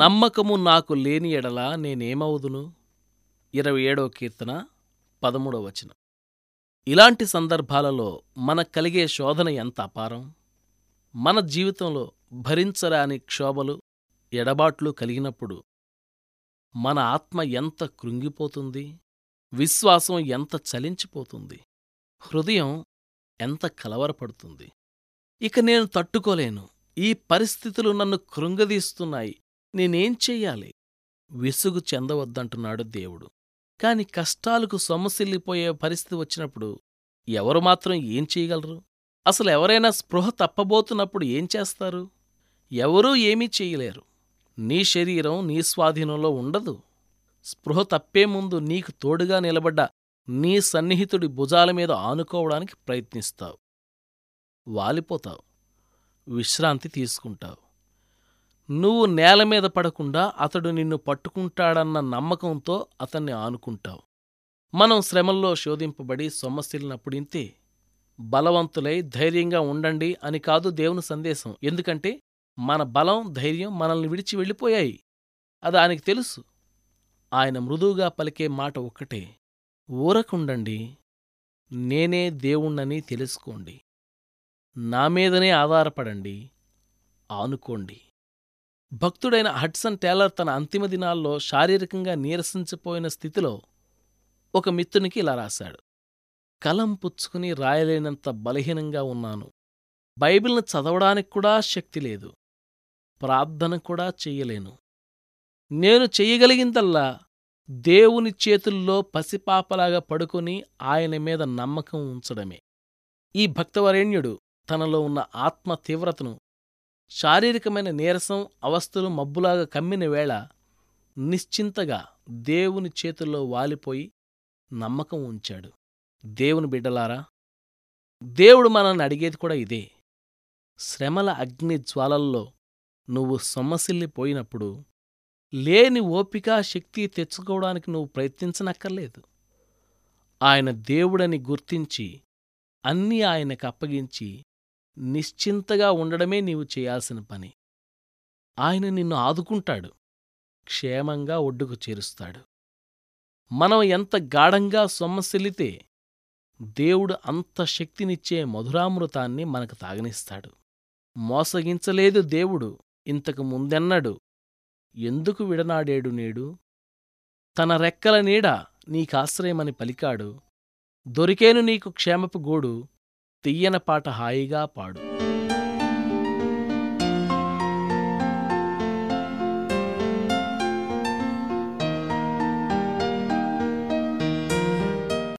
నమ్మకము నాకు లేని ఎడల నేనేమవుదును? ఇరవై ఏడవ కీర్తన పదమూడవ వచనం. ఇలాంటి సందర్భాలలో మనకు కలిగే శోధన ఎంత అపారం? మన జీవితంలో భరించరాని క్షోభలు ఎడబాట్లు కలిగినప్పుడు మన ఆత్మ ఎంత కృంగిపోతుంది? విశ్వాసం ఎంత చలించిపోతుంది? హృదయం ఎంత కలవరపడుతుంది? ఇక నేను తట్టుకోలేను. ఈ పరిస్థితులు నన్ను కృంగదీస్తున్నాయి. నేనేం చెయ్యాలి? విసుగు చెందవద్దంటున్నాడు దేవుడు. కాని కష్టాలకు సొమ్మసిల్లిపోయే పరిస్థితి వచ్చినప్పుడు ఎవరు మాత్రం ఏం చేయగలరు అసలు ఎవరైనా స్పృహ తప్పబోతున్నప్పుడు ఏం చేస్తారు? ఎవరూ ఏమీ చెయ్యలేరు. నీ శరీరం నీ స్వాధీనంలో ఉండదు. స్పృహ తప్పే ముందు నీకు తోడుగా నిలబడ్డ నీ సన్నిహితుడి భుజాల మీద ఆనుకోవడానికి ప్రయత్నిస్తావు. వాలిపోతావు. విశ్రాంతి తీసుకుంటావు. నువ్వు నేల మీద పడకుండా అతడు నిన్ను పట్టుకుంటాడన్న నమ్మకంతో అతన్ని ఆనుకుంటావు. మనం శ్రమల్లో శోధింపబడి సొమ్మసిల్లినప్పుడింతే బలవంతులై ధైర్యంగా ఉండండి అని కాదు దేవుని సందేశం. ఎందుకంటే మన బలం ధైర్యం మనల్ని విడిచి వెళ్ళిపోయాయి. అది ఆయనకి తెలుసు. ఆయన మృదువుగా పలికే మాట ఒక్కటే. ఊరకుండండి. నేనే దేవుణ్ణని తెలుసుకోండి. నా మీదనే ఆధారపడండి. ఆనుకోండి. భక్తుడైన హడ్సన్ టేలర్ తన అంతిమ దినాల్లో శారీరకంగా నీరసించిపోయిన స్థితిలో ఒక మిత్రునికి ఇలా రాశాడు. కలం పుచ్చుకుని రాయలేనంత బలహీనంగా ఉన్నాను. బైబిల్ను చదవడానికి కూడా శక్తి లేదు. ప్రార్థన కూడా చెయ్యలేను. నేను చెయ్యగలిగిందల్లా దేవుని చేతుల్లో పసిపాపలాగా పడుకుని ఆయన మీద నమ్మకం ఉంచడమే. ఈ భక్తవరేణ్యుడు తనలో ఉన్న ఆత్మ తీవ్రతను శారీరకమైన నీరసం అవస్థలు మబ్బులాగా కమ్మిన వేళ నిశ్చింతగా దేవుని చేతుల్లో వాలిపోయి నమ్మకం ఉంచాడు. దేవుని బిడ్డలారా దేవుడు మనల్ని అడిగేది కూడా ఇదే. శ్రమల అగ్ని జ్వాలల్లో నువ్వు సొమ్మసిల్లిపోయినప్పుడు లేని ఓపిక శక్తి తెచ్చుకోవడానికి నువ్వు ప్రయత్నించనక్కర్లేదు. ఆయన దేవుడని గుర్తించి అన్నీ ఆయనకు అప్పగించి నిశ్చింతగా ఉండడమే నీవు చేయాల్సిన పని. ఆయన నిన్ను ఆదుకుంటాడు క్షేమంగా ఒడ్డుకు చేరుస్తాడు. మనం ఎంత గాఢంగా సొమ్మసిల్లితే దేవుడు అంత శక్తినిచ్చే మధురామృతాన్ని మనకు తాగనిస్తాడు. మోసగించలేదు దేవుడు ఇంతకు ముందెన్నడు. ఎందుకు విడనాడేడు నేడు? తన రెక్కల నీడ నీకాశ్రయమని పలికాడు. దొరికేను నీకు క్షేమపు గోడు తియ్యన పాట హాయిగా పాడు.